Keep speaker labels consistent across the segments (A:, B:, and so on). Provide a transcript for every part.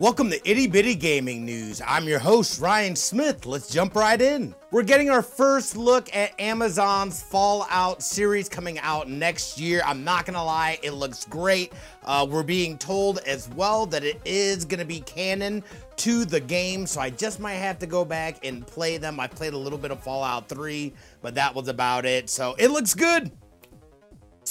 A: Welcome to Itty Bitty Gaming News. I'm your host, Ryan Smith. Let's jump right in. We're getting our first look at Amazon's Fallout series coming out next year. I'm not gonna lie, it looks great. Uh, we're being told as well that it is gonna be canon to the game, so I just might have to go back and play them. I played a little bit of Fallout 3, but that was about it. So it looks good.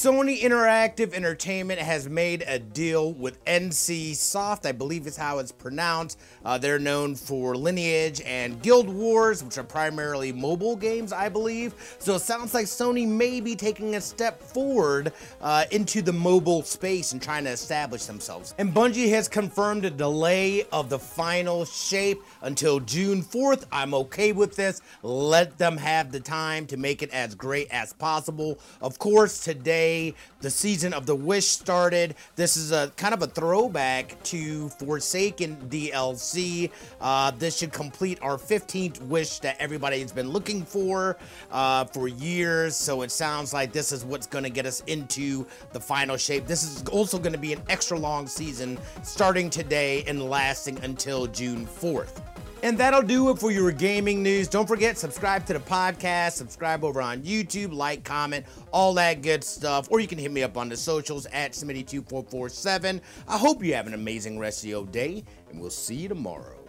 A: Sony Interactive Entertainment has made a deal with NC Soft, I believe is how it's pronounced. Uh, they're known for Lineage and Guild Wars, which are primarily mobile games, I believe. So it sounds like Sony may be taking a step forward uh, into the mobile space and trying to establish themselves. And Bungie has confirmed a delay of the final shape until June 4th. I'm okay with this. Let them have the time to make it as great as possible. Of course, today the season of the Wish started. This is a kind of a throwback to Forsaken DLC. Uh, this should complete our 15th Wish that everybody's been looking for uh, for years. So it sounds like this is what's going to get us into the final shape. This is also going to be an extra long season starting today and lasting until June 4th. And that'll do it for your gaming news. Don't forget, subscribe to the podcast, subscribe over on YouTube, like, comment, all that good stuff. Or you can hit me up on the socials at Smitty2447. I hope you have an amazing rest of your day, and we'll see you tomorrow.